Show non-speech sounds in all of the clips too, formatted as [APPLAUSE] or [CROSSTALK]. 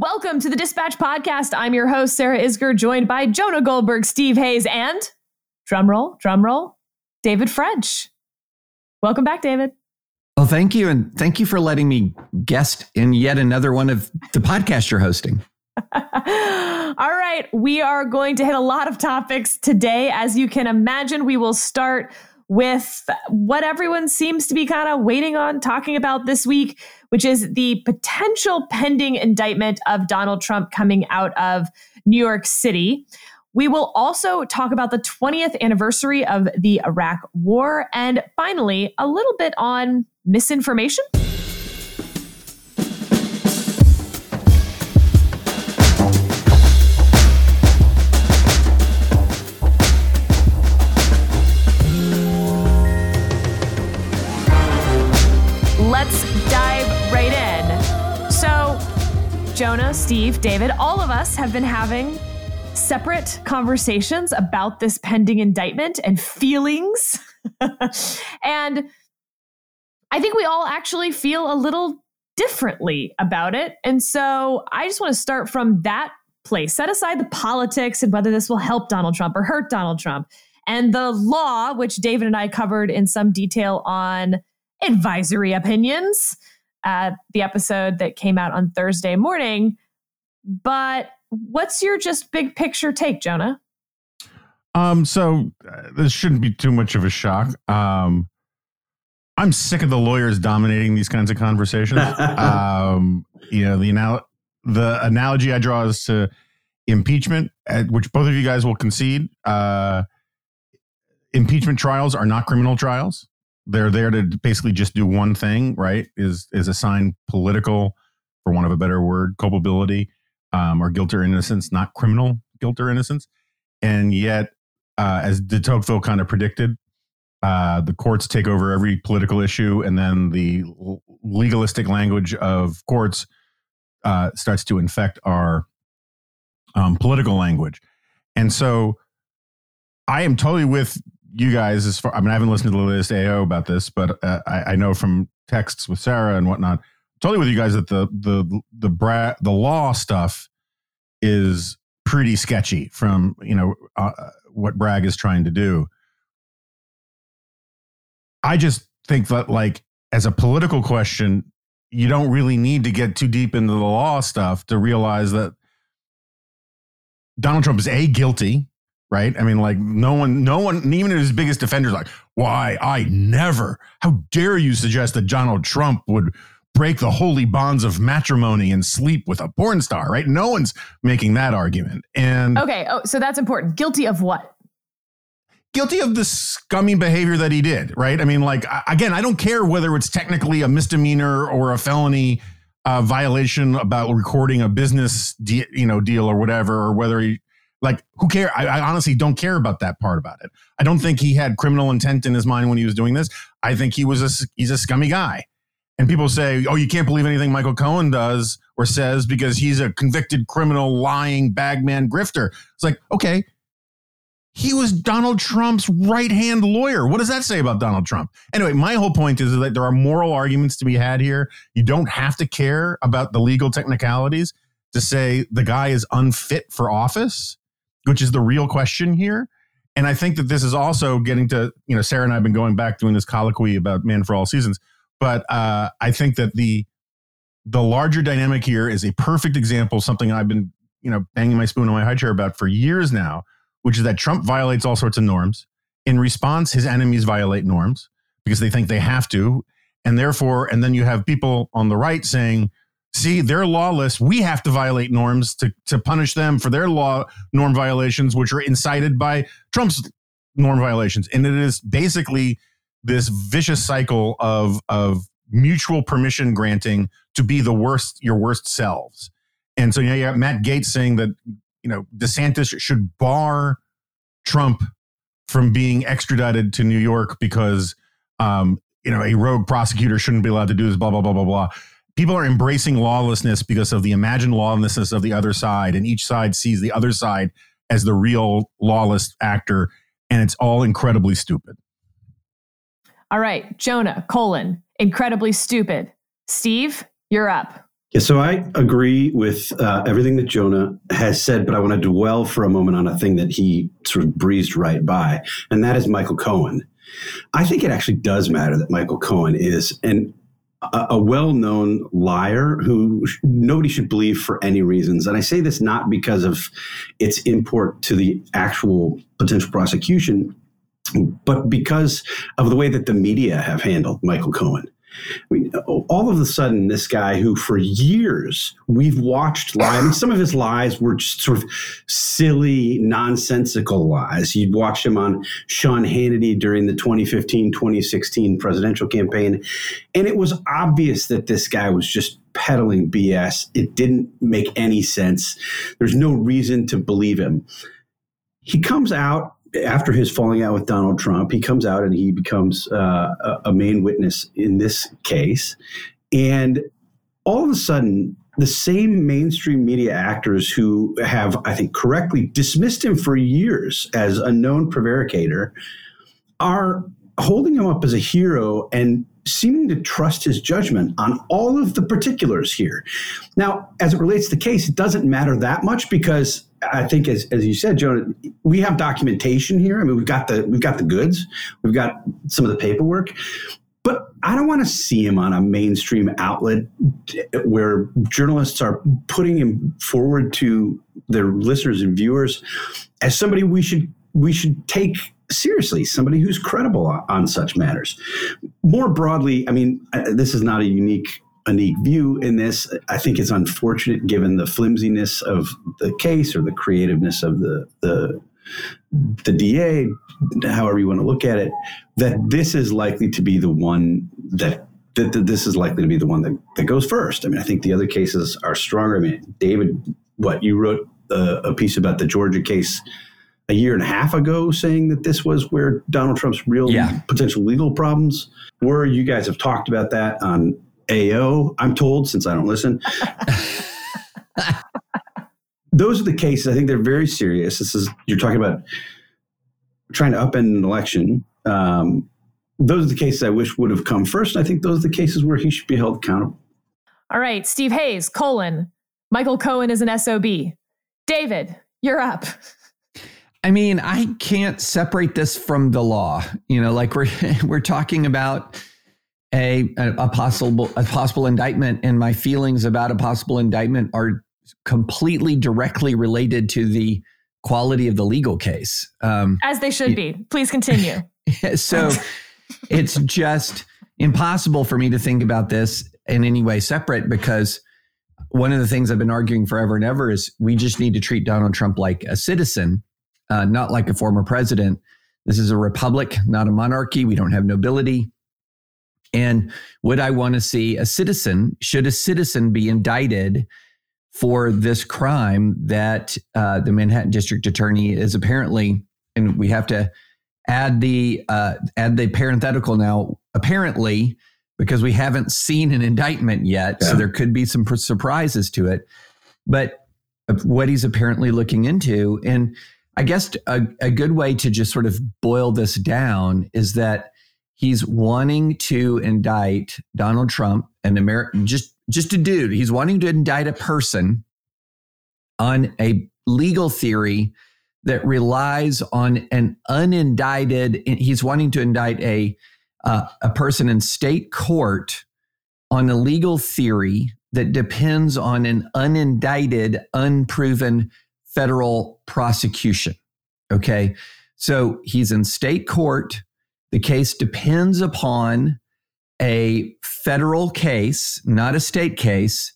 Welcome to the Dispatch Podcast. I'm your host, Sarah Isgur, joined by Jonah Goldberg, Steve Hayes, and drumroll, drumroll, David French. Welcome back, David. Well, thank you. And thank you for letting me guest in yet another one of the podcast you're hosting. [LAUGHS] All right. We are going to hit a lot of topics today. As you can imagine, we will start with what everyone seems to be kind of waiting on talking about this week, which is the potential pending indictment of Donald Trump coming out of New York City. We will also talk about the 20th anniversary of the Iraq War. And finally, a little bit on misinformation. Steve, David, all of us have been having separate conversations about this pending indictment and feelings. [LAUGHS] and I think we all actually feel a little differently about it. And so I just want to start from that place. Set aside the politics and whether this will help Donald Trump or hurt Donald Trump. And the law, which David and I covered in some detail on advisory opinions at the episode that came out on Thursday morning. But what's your just big picture take, Jonah? Um, so uh, this shouldn't be too much of a shock. Um, I'm sick of the lawyers dominating these kinds of conversations. [LAUGHS] um, you know, the anal- the analogy I draw is to impeachment, which both of you guys will concede. Uh, impeachment trials are not criminal trials they're there to basically just do one thing, right? Is is assign political, for want of a better word, culpability um, or guilt or innocence, not criminal guilt or innocence. And yet, uh, as de Tocqueville kind of predicted, uh, the courts take over every political issue, and then the legalistic language of courts uh, starts to infect our um, political language. And so, I am totally with you guys, as far I mean, I haven't listened to the latest AO about this, but uh, I, I, know from texts with Sarah and whatnot, totally with you guys that the the the bra- the law stuff is pretty sketchy from you know uh, what Bragg is trying to do. I just think that like as a political question, you don't really need to get too deep into the law stuff to realize that Donald Trump is a guilty right? I mean, like no one, no one, even his biggest defenders, like, why I never, how dare you suggest that Donald Trump would break the holy bonds of matrimony and sleep with a porn star, right? No one's making that argument. And okay, oh, so that's important. Guilty of what? Guilty of the scummy behavior that he did, right? I mean, like again, I don't care whether it's technically a misdemeanor or a felony uh, violation about recording a business, de- you know, deal or whatever, or whether he like, who care? I, I, honestly don't care about that part about it. I don't think he had criminal intent in his mind when he was doing this. I think he was a he's a scummy guy. And people say, "Oh, you can't believe anything Michael Cohen does or says because he's a convicted criminal, lying bagman grifter." It's like, okay, he was Donald Trump's right hand lawyer. What does that say about Donald Trump? Anyway, my whole point is that there are moral arguments to be had here. You don't have to care about the legal technicalities to say the guy is unfit for office which is the real question here. And I think that this is also getting to, you know, Sarah and I have been going back doing this colloquy about Man for All Seasons. But uh, I think that the the larger dynamic here is a perfect example, something I've been, you know, banging my spoon on my high chair about for years now, which is that Trump violates all sorts of norms. In response, his enemies violate norms because they think they have to. And therefore, and then you have people on the right saying, see they're lawless we have to violate norms to, to punish them for their law norm violations which are incited by trump's norm violations and it is basically this vicious cycle of of mutual permission granting to be the worst your worst selves. And so you, know, you matt Gaetz saying that you know desantis should bar trump from being extradited to new york because um, you know a rogue prosecutor shouldn't be allowed to do this blah blah blah blah blah. People are embracing lawlessness because of the imagined lawlessness of the other side and each side sees the other side as the real lawless actor and it's all incredibly stupid all right jonah colon incredibly stupid steve you're up Yeah, so I agree with uh, everything that Jonah has said, but I want to dwell for a moment on a thing that he sort of breezed right by, and that is Michael Cohen. I think it actually does matter that Michael Cohen is an a, a well-known liar who sh- nobody should believe for any reasons. And I say this not because of its import to the actual potential prosecution, but because of the way that the media have handled Michael Cohen. I mean, all of a sudden, this guy who for years we've watched lie, I mean, some of his lies were just sort of silly, nonsensical lies. You'd watch him on Sean Hannity during the 2015 2016 presidential campaign, and it was obvious that this guy was just peddling BS. It didn't make any sense. There's no reason to believe him. He comes out after his falling out with Donald Trump, he comes out and he becomes uh, a, a main witness in this case. And all of a sudden, the same mainstream media actors who have, I think, correctly dismissed him for years as a known prevaricator are holding him up as a hero and seeming to trust his judgment on all of the particulars here. Now, as it relates to the case, it doesn't matter that much because I think, as, as you said, Jonah, we have documentation here. I mean, we've got the we've got the goods, we've got some of the paperwork, but I don't want to see him on a mainstream outlet where journalists are putting him forward to their listeners and viewers as somebody we should we should take seriously, somebody who's credible on, on such matters. More broadly, I mean, this is not a unique unique view in this. I think it's unfortunate given the flimsiness of the case or the creativeness of the the the DA, however you want to look at it, that this is likely to be the one that that, that this is likely to be the one that, that goes first. I mean, I think the other cases are stronger. I mean, David, what you wrote a, a piece about the Georgia case a year and a half ago saying that this was where Donald Trump's real yeah. potential legal problems were. You guys have talked about that on AO, I'm told, since I don't listen. [LAUGHS] Those are the cases. I think they're very serious. This is you're talking about trying to upend an election. Um, those are the cases I wish would have come first. I think those are the cases where he should be held accountable. All right, Steve Hayes, colon. Michael Cohen is an SOB. David, you're up. I mean, I can't separate this from the law. You know, like we're [LAUGHS] we're talking about a, a possible a possible indictment, and my feelings about a possible indictment are completely directly related to the quality of the legal case. Um, As they should be. Please continue. [LAUGHS] so it's just impossible for me to think about this in any way separate because one of the things I've been arguing forever and ever is we just need to treat Donald Trump like a citizen, uh, not like a former president. This is a republic, not a monarchy. We don't have nobility. And would I want to see a citizen, should a citizen be indicted for this crime that uh, the Manhattan District Attorney is apparently, and we have to add the uh, add the parenthetical now, apparently, because we haven't seen an indictment yet, yeah. so there could be some surprises to it. But what he's apparently looking into, and I guess a, a good way to just sort of boil this down is that he's wanting to indict Donald Trump, an American, just just a dude. He's wanting to indict a person on a legal theory that relies on an unindicted. He's wanting to indict a uh, a person in state court on a legal theory that depends on an unindicted, unproven federal prosecution. Okay. So he's in state court the case depends upon a federal case, not a state case,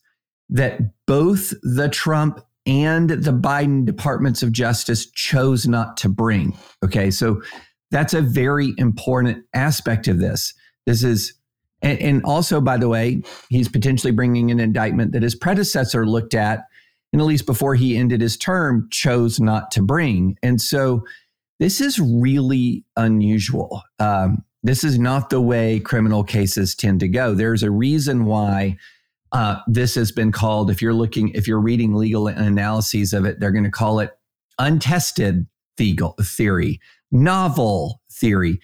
that both the Trump and the Biden Departments of Justice chose not to bring. Okay. So that's a very important aspect of this. This is, and, and also, by the way, he's potentially bringing an indictment that his predecessor looked at, and at least before he ended his term, chose not to bring. And so this is really unusual. Um, this is not the way criminal cases tend to go. There's a reason why uh, this has been called, if you're looking, if you're reading legal analyses of it, they're going to call it untested theory, novel theory.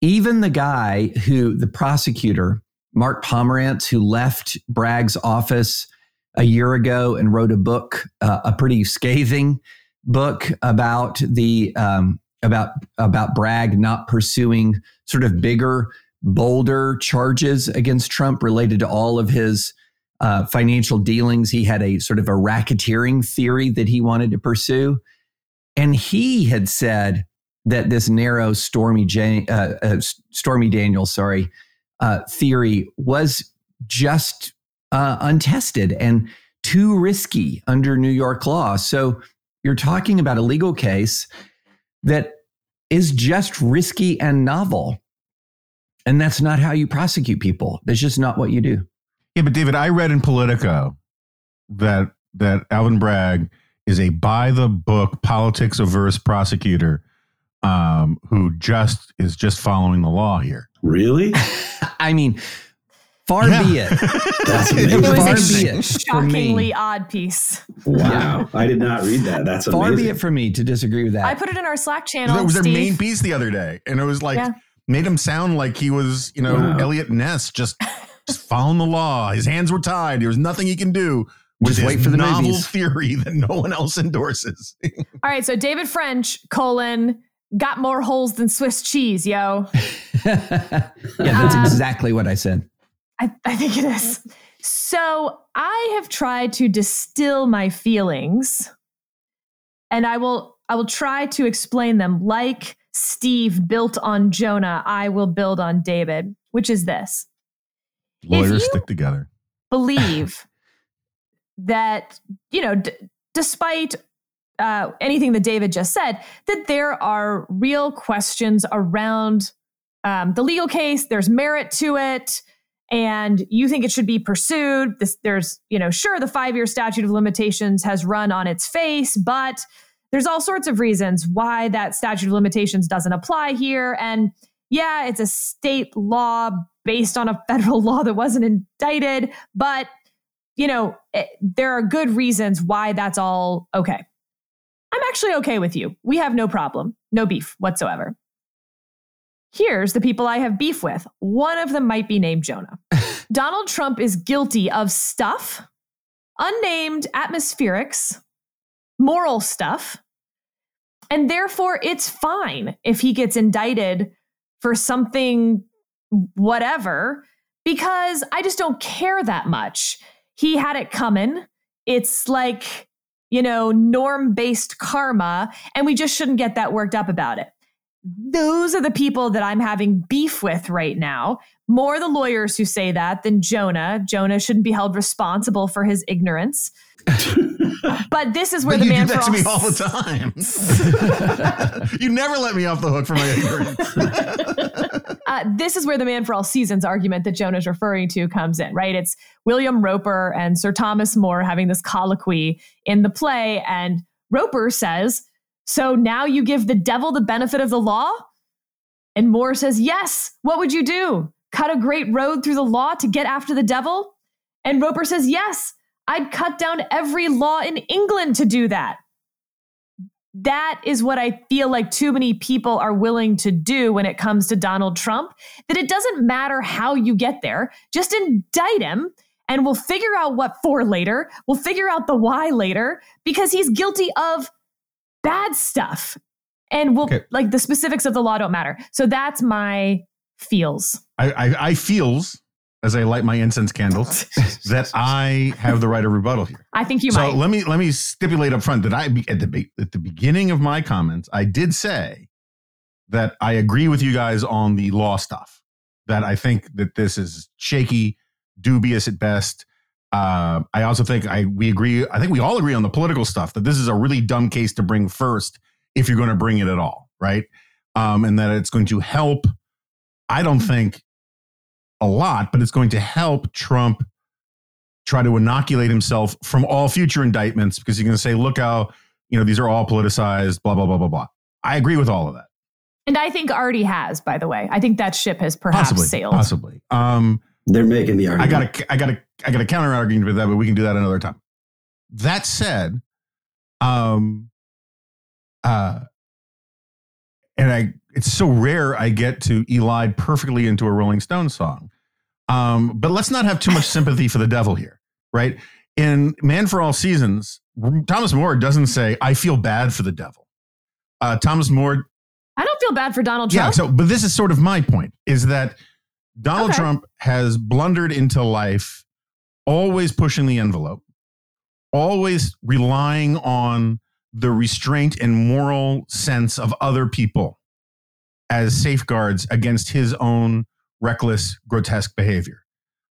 Even the guy who, the prosecutor, Mark Pomerantz, who left Bragg's office a year ago and wrote a book, uh, a pretty scathing book about the um, about about Bragg not pursuing sort of bigger, bolder charges against Trump related to all of his uh, financial dealings. He had a sort of a racketeering theory that he wanted to pursue, and he had said that this narrow Stormy Jan- uh, uh, Stormy Daniels, sorry, uh, theory was just uh, untested and too risky under New York law. So you're talking about a legal case that is just risky and novel. And that's not how you prosecute people. That's just not what you do. Yeah, but David, I read in Politico that that Alvin Bragg is a by the book politics averse prosecutor um, who just is just following the law here. Really? [LAUGHS] I mean, far Yeah. be it. [LAUGHS] That's It amazing. Far was be a it shockingly odd piece. Wow. I did not read that. That's Far amazing. be it for me to disagree with that. I put it in our Slack channel. That was their Steve. main piece the other day, and it was like Yeah. made him sound like he was, you know, Wow. Eliot Ness, just just following the law. His hands were tied. There was nothing he can do. With Just his wait for the novel movies. theory that no one else endorses. [LAUGHS] All right, so David French, colon, got more holes than Swiss cheese, yo. [LAUGHS] yeah, that's Um, exactly what I said. I, I think it is. So I have tried to distill my feelings and I will I will try to explain them like Steve built on Jonah, I will build on David, which is this. Lawyers stick together. believe [LAUGHS] that you know d- despite uh, anything that david just said that there are real questions around um, the legal case there's merit to it and you think it should be pursued. This, there's you know sure the five year statute of limitations has run on its face but there's all sorts of reasons why that statute of limitations doesn't apply here. And yeah it's a state law based on a [LAUGHS] federal law that wasn't indicted but you know it, there are good reasons why that's all okay. I'm actually okay with you. We have no problem. No beef whatsoever here's the people i have beef with one of them might be named jonah [LAUGHS] donald trump is guilty of stuff unnamed atmospherics moral stuff and therefore it's fine if he gets indicted for something whatever because I just don't care that much. He had it coming. It's like, you know, norm based karma, and we just shouldn't get that worked up about it. Those are the people that I'm having beef with right now. More the lawyers who say that than Jonah. Jonah shouldn't be held responsible for his ignorance. [LAUGHS] but this is where But the man do that for to me all all the time. [LAUGHS] you never let me off the hook for my ignorance. [LAUGHS] uh, this is where the man for all seasons argument that Jonah's referring to comes in, right? It's William Roper and Sir Thomas More having this colloquy in the play. And Roper says, So now you give the devil the benefit of the law? And More says, Yes. What would you do? Cut a great road through the law to get after the devil? And Roper says, Yes. I'd cut down every law in England to do that that is what I feel like too many people are willing to do when it comes to Donald Trump. That it doesn't matter how you get there, just indict him and we'll figure out what for later. We'll figure out the why later because he's guilty of bad stuff. And we'll Okay. like the specifics of the law don't matter. So that's my feels. I, I, I feels as I light my incense candles [LAUGHS] that I have the right of rebuttal here. I think you so might. So let me let me stipulate up front that I at the at the beginning of my comments I did say that I agree with you guys on the law stuff. That I think that this is shaky, dubious at best. Uh, I also think I we agree. I think we all agree on the political stuff that this is a really dumb case to bring first if you're going to bring it at all, right? Um, and that it's going to help. I don't think a lot, but it's going to help Trump try to inoculate himself from all future indictments because he's going to say, look how, you know, these are all politicized, blah, blah, blah, blah, blah. I agree with all of that. and I think already has, by the way. I think that ship has perhaps Possibly. sailed. Possibly. Um, They're making the argument. I argument. got a, I got a, I got a counter argument with that, but we can do that another time. That said, um, uh, and I, it's so rare I get to elide perfectly into a Rolling Stones song. Um, but let's not have too much sympathy for the devil here, right? In Man for All Seasons, Thomas More doesn't say, I feel bad for the devil. Uh, Thomas More. I don't feel bad for Donald Trump. Yeah. So, but this is sort of my point is that Donald Okay. Trump has blundered into life, always pushing the envelope, always relying on the restraint and moral sense of other people as safeguards against his own reckless, grotesque behavior.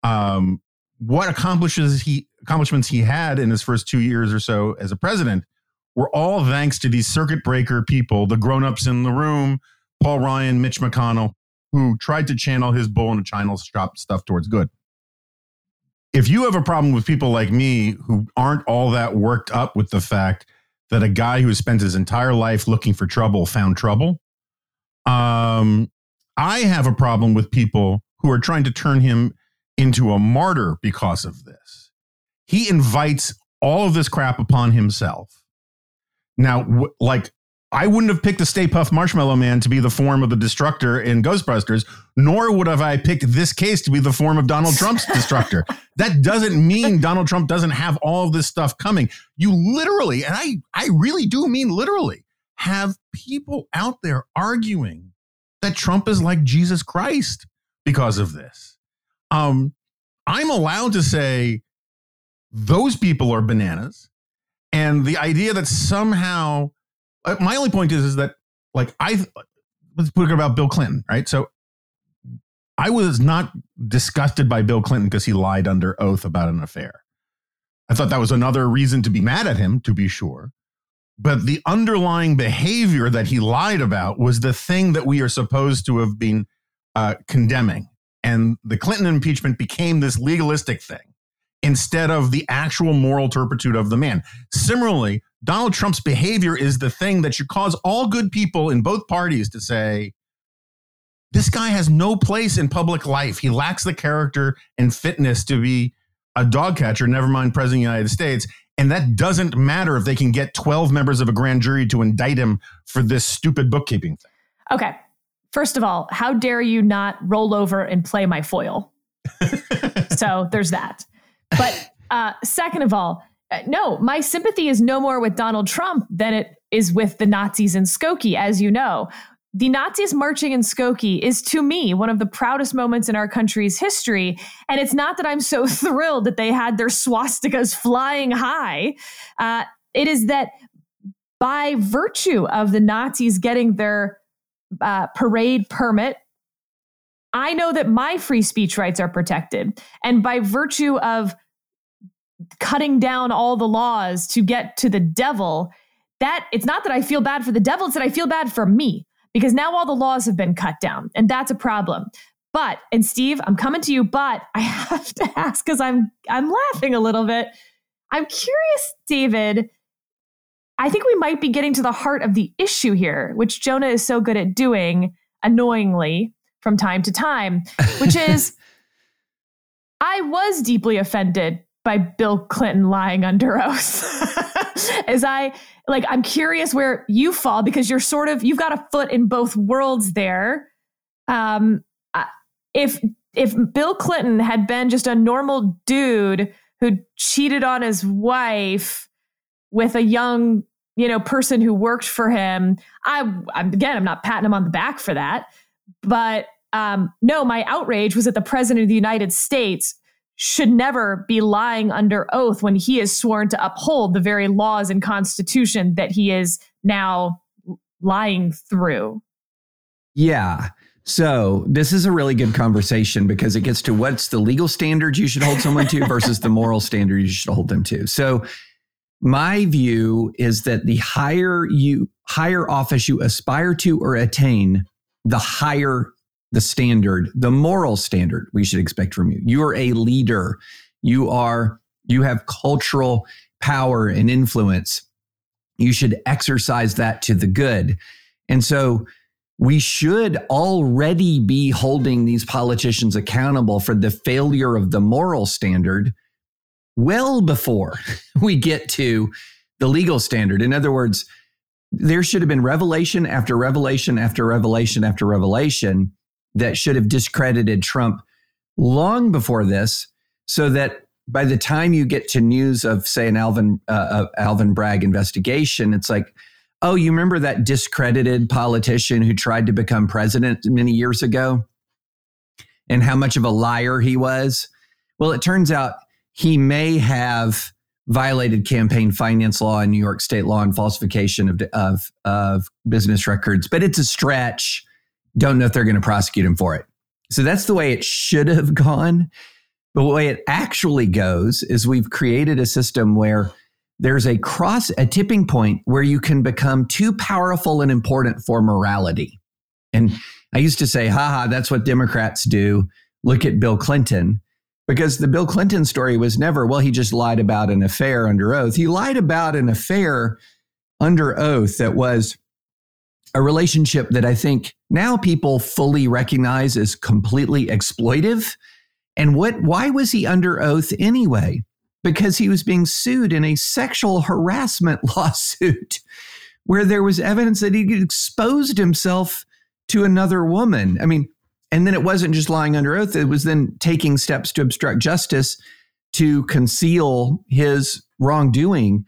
Um, what accomplishes he accomplishments he had in his first two years or so as a president were all thanks to these circuit breaker people, the grown-ups in the room, Paul Ryan, Mitch McConnell, who tried to channel his bull in a china shop stuff towards good. If you have a problem with people like me who aren't all that worked up with the fact that a guy who spent his entire life looking for trouble found trouble, um, I have a problem with people who are trying to turn him into a martyr because of this. He invites all of this crap upon himself. Now, like, I wouldn't have picked the Stay Puft Marshmallow Man to be the form of the destructor in Ghostbusters, nor would have I picked this case to be the form of Donald Trump's [LAUGHS] destructor. That doesn't mean Donald Trump doesn't have all of this stuff coming. You literally, and I, I really do mean literally, have people out there arguing that Trump is like Jesus Christ because of this. Um, I'm allowed to say those people are bananas, and the idea that somehow my only point is is that like I let's it about Bill Clinton, right? So I was not disgusted by Bill Clinton because he lied under oath about an affair. I thought that was another reason to be mad at him, to be sure. But the underlying behavior that he lied about was the thing that we are supposed to have been uh, condemning. And the Clinton impeachment became this legalistic thing instead of the actual moral turpitude of the man. Similarly, Donald Trump's behavior is the thing that should cause all good people in both parties to say, this guy has no place in public life. He lacks the character and fitness to be a dog catcher, never mind president of the United States. And that doesn't matter if they can get 12 members of a grand jury to indict him for this stupid bookkeeping thing. Okay. First of all, how dare you not roll over and play my foil? [LAUGHS] so there's that. But uh, second of all, uh, no, my sympathy is no more with Donald Trump than it is with the Nazis in Skokie, as you know. The Nazis marching in Skokie is to me one of the proudest moments in our country's history. And it's not that I'm so [LAUGHS] thrilled that they had their swastikas flying high. Uh, it is that by virtue of the Nazis getting their uh, parade permit, I know that my free speech rights are protected. And by virtue of cutting down all the laws to get to the devil, that it's not that I feel bad for the devil, it's that I feel bad for me because now all the laws have been cut down. And that's a problem. But, and Steve, I'm coming to you, but I [LAUGHS] have to ask because I'm I'm laughing a little bit. I'm curious, David. I think we might be getting to the heart of the issue here, which Jonah is so good at doing annoyingly from time to time, which [LAUGHS] is I was deeply offended by Bill Clinton lying under oath. [LAUGHS] As I like, I'm curious where you fall because you're sort of you've got a foot in both worlds there. Um, if if Bill Clinton had been just a normal dude who cheated on his wife with a young you know person who worked for him, I I'm, again I'm not patting him on the back for that, but um, no, my outrage was that the president of the United States should never be lying under oath when he is sworn to uphold the very laws and constitution that he is now lying through. Yeah. So this is a really good conversation because it gets to what's the legal standards you should hold someone to [LAUGHS] versus the moral standard you should hold them to. So my view is that the higher you higher office you aspire to or attain, the higher the standard, the moral standard we should expect from you. You are a leader. You are you have cultural power and influence. You should exercise that to the good. And so we should already be holding these politicians accountable for the failure of the moral standard well before [LAUGHS] we get to the legal standard. In other words, there should have been revelation after revelation after revelation after revelation that should have discredited Trump long before this, so that by the time you get to news of, say, an Alvin uh, Alvin Bragg investigation, it's like, oh, you remember that discredited politician who tried to become president many years ago, and how much of a liar he was. Well, it turns out he may have violated campaign finance law and New York state law and falsification of, of, of business records, but it's a stretch. Don't know if they're going to prosecute him for it. So that's the way it should have gone. But the way it actually goes is we've created a system where there's a cross, a tipping point where you can become too powerful and important for morality. And I used to say, haha, that's what Democrats do. Look at Bill Clinton. Because the Bill Clinton story was never, well, he just lied about an affair under oath. He lied about an affair under oath that was a relationship that I think now people fully recognize as completely exploitive. And what why was he under oath anyway? Because he was being sued in a sexual harassment [LAUGHS] lawsuit where there was evidence that he exposed himself to another woman. I mean, and then it wasn't just lying under oath, it was then taking steps to obstruct justice to conceal his wrongdoing.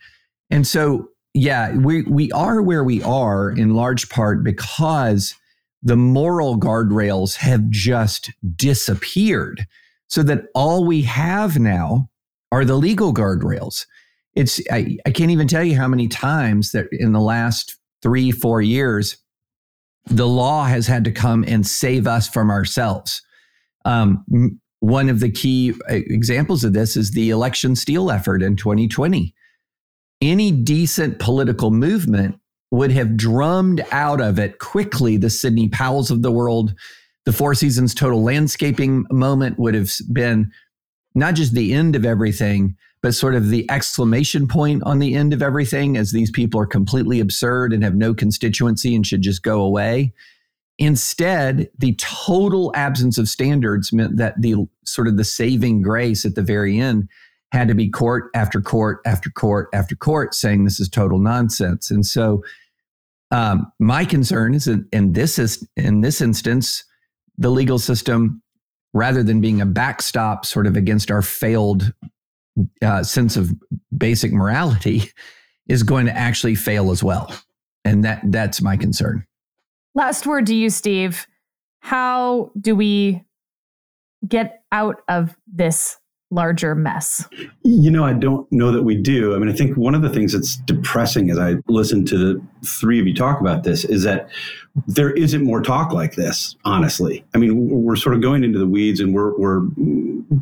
And so, yeah, we, we are where we are in large part because the moral guardrails have just disappeared. So that all we have now are the legal guardrails. It's I, I can't even tell you how many times that in the last three, four years, the law has had to come and save us from ourselves. Um, one of the key uh, examples of this is the election steal effort in 2020. Any decent political movement would have drummed out of it quickly the Sidney Powells of the world. The Four Seasons total landscaping moment would have been not just the end of everything, but sort of the exclamation point on the end of everything as these people are completely absurd and have no constituency and should just go away. Instead, the total absence of standards meant that the sort of the saving grace at the very end had to be court after court after court after court saying this is total nonsense. And so, um, my concern is that in this is in this instance, the legal system, rather than being a backstop sort of against our failed uh, sense of basic morality [LAUGHS] is going to actually fail as well. And that that's my concern. Last word to you, Steve. How do we get out of this larger mess? You know, I don't know that we do. I mean, I think one of the things that's depressing as I listen to the three of you talk about this is that there isn't more talk like this, honestly. I mean, we're sort of going into the weeds and we're, we're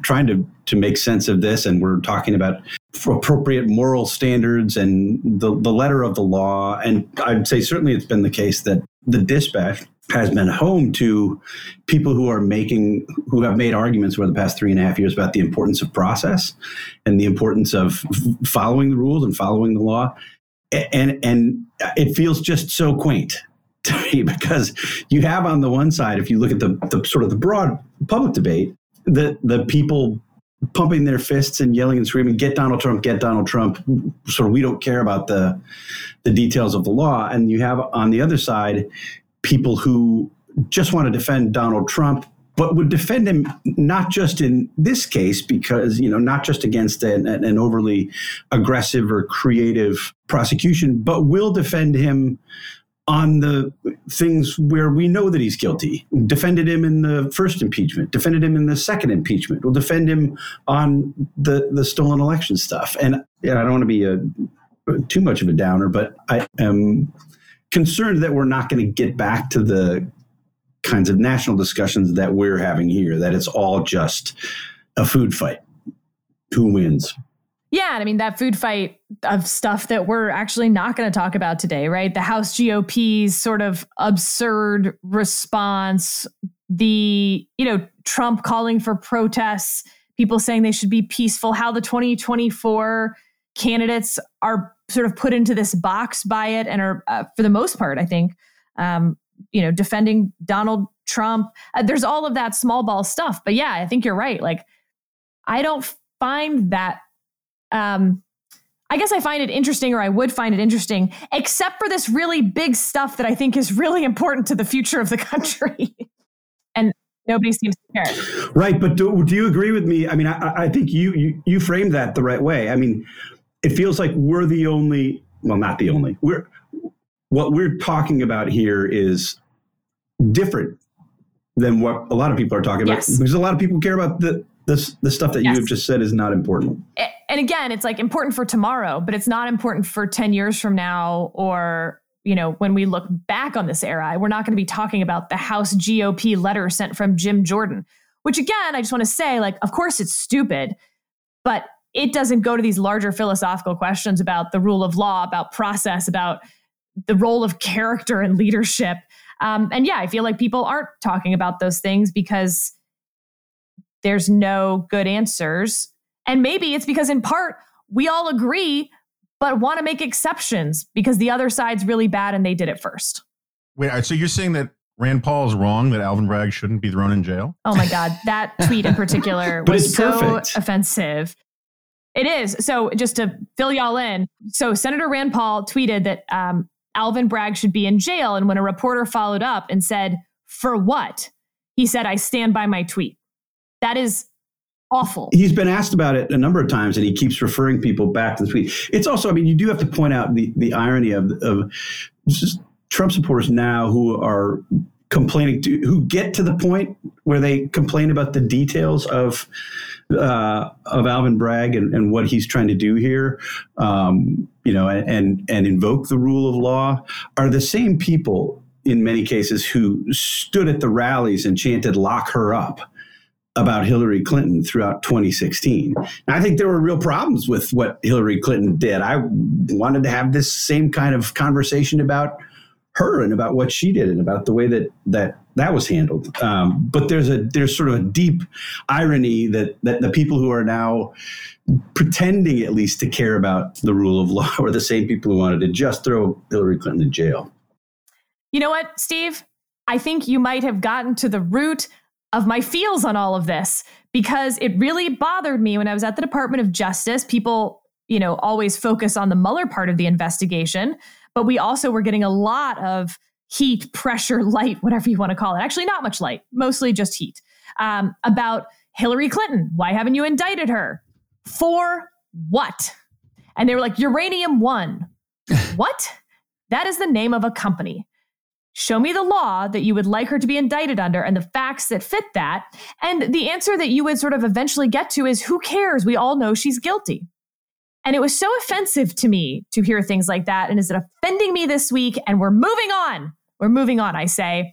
trying to, to make sense of this and we're talking about appropriate moral standards and the, the letter of the law. And I'd say certainly it's been the case that the dispatch has been home to people who are making who have made arguments over the past three and a half years about the importance of process and the importance of following the rules and following the law and and it feels just so quaint [LAUGHS] to me because you have on the one side if you look at the, the sort of the broad public debate the the people pumping their fists and yelling and screaming get donald trump get donald trump sort of we don't care about the the details of the law. And you have on the other side people who just want to defend Donald Trump, but would defend him not just in this case because you know not just against an, an overly aggressive or creative prosecution, but will defend him on the things where we know that he's guilty. Defended him in the first impeachment, defended him in the second impeachment. We'll defend him on the the stolen election stuff. And I don't want to be a too much of a downer, but I am concerned that we're not going to get back to the kinds of national discussions that we're having here, that it's all just a food fight. Who wins? Yeah, I mean that food fight of stuff that we're actually not going to talk about today, right? The House GOP's sort of absurd response, the, you know, Trump calling for protests, people saying they should be peaceful, how the 2024 candidates are sort of put into this box by it and are, uh, for the most part, I think, um, you know, defending Donald Trump. Uh, there's all of that small ball stuff. But yeah, I think you're right. Like, I don't find that. Um, I guess I find it interesting, or I would find it interesting, except for this really big stuff that I think is really important to the future of the [LAUGHS] country. and Nobody seems to care. Right, but do, do you agree with me? I mean, I, I think you, you you framed that the right way. I mean, it feels like we're the only, well, not the only. We're what we're talking about here is different than what a lot of people are talking Yes. about because a lot of people care about the the, the stuff that Yes. you have just said is not important. And again, it's like important for tomorrow, but it's not important for 10 years from now or, you know, when we look back on this era. We're not going to be talking about the House GOP letter sent from Jim Jordan, which again, I just want to say, like, of course it's stupid, but it doesn't go to these larger philosophical questions about the rule of law, about process, about the role of character and leadership. Um, and yeah, I feel like people aren't talking about those things because there's no good answers. And maybe it's because, in part, we all agree, but want to make exceptions because the other side's really bad and they did it first. Wait, so you're saying that Rand Paul is wrong that Alvin Bragg shouldn't be thrown in jail? Oh my God, that [LAUGHS] tweet in particular was so perfect. offensive. It is. So, just to fill y'all in, so Senator Rand Paul tweeted that um, Alvin Bragg should be in jail. And when a reporter followed up and said, For what? He said, I stand by my tweet. That is awful. He's been asked about it a number of times, and he keeps referring people back to the tweet. It's also, I mean, you do have to point out the the irony of of Trump supporters now who are complaining to who get to the point where they complain about the details of uh, of Alvin Bragg and, and what he's trying to do here, um, you know, and and invoke the rule of law are the same people in many cases who stood at the rallies and chanted "lock her up." About Hillary Clinton throughout 2016. And I think there were real problems with what Hillary Clinton did. I wanted to have this same kind of conversation about her and about what she did and about the way that that that was handled. Um, but there's a there's sort of a deep irony that that the people who are now pretending at least to care about the rule of law [LAUGHS] are the same people who wanted to just throw Hillary Clinton in jail. You know what, Steve? I think you might have gotten to the root of my feels on all of this because it really bothered me when I was at the Department of Justice. People, you know, always focus on the Mueller part of the investigation, but we also were getting a lot of heat, pressure, light, whatever you want to call it. Actually, not much light, mostly just heat um, about Hillary Clinton. Why haven't you indicted her? For what? And they were like, Uranium One. [LAUGHS] what? That is the name of a company. Show me the law that you would like her to be indicted under and the facts that fit that. And the answer that you would sort of eventually get to is who cares? We all know she's guilty. And it was so offensive to me to hear things like that. And is it offending me this week? And we're moving on. We're moving on, I say.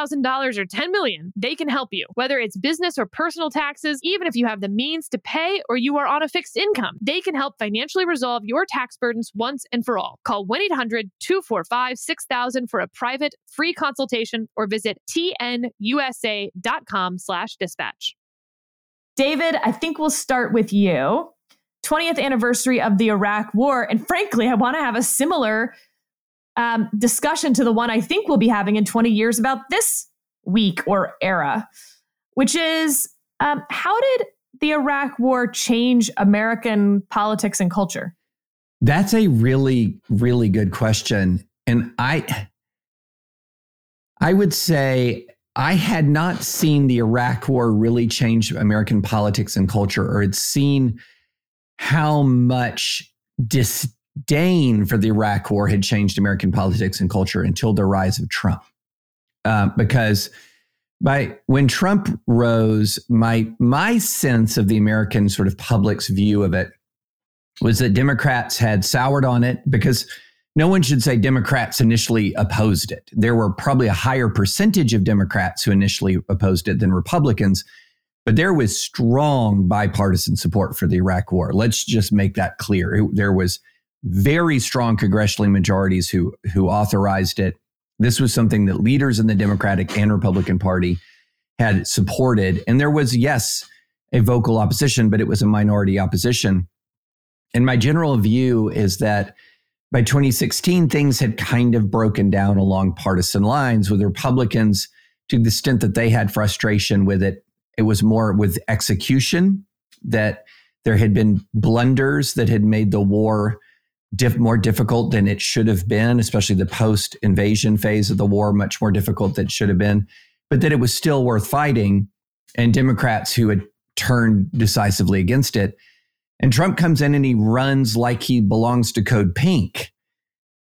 or $10 million, they can help you. Whether it's business or personal taxes, even if you have the means to pay or you are on a fixed income, they can help financially resolve your tax burdens once and for all. Call 1 800 245 6000 for a private free consultation or visit tnusa.com slash dispatch. David, I think we'll start with you. 20th anniversary of the Iraq War. And frankly, I want to have a similar um, discussion to the one I think we'll be having in 20 years about this week or era, which is um, how did the Iraq War change American politics and culture? That's a really, really good question. And I I would say I had not seen the Iraq war really change American politics and culture, or had seen how much disdain for the Iraq war had changed American politics and culture until the rise of Trump. Uh, because by when Trump rose, my my sense of the American sort of public's view of it was that Democrats had soured on it because no one should say Democrats initially opposed it. There were probably a higher percentage of Democrats who initially opposed it than Republicans, but there was strong bipartisan support for the Iraq war. Let's just make that clear. There was very strong congressional majorities who who authorized it. This was something that leaders in the Democratic and Republican Party had supported. And there was, yes, a vocal opposition, but it was a minority opposition. And my general view is that by 2016, things had kind of broken down along partisan lines with Republicans to the extent that they had frustration with it. It was more with execution that there had been blunders that had made the war diff- more difficult than it should have been, especially the post invasion phase of the war, much more difficult than it should have been, but that it was still worth fighting. And Democrats who had turned decisively against it and Trump comes in and he runs like he belongs to Code Pink.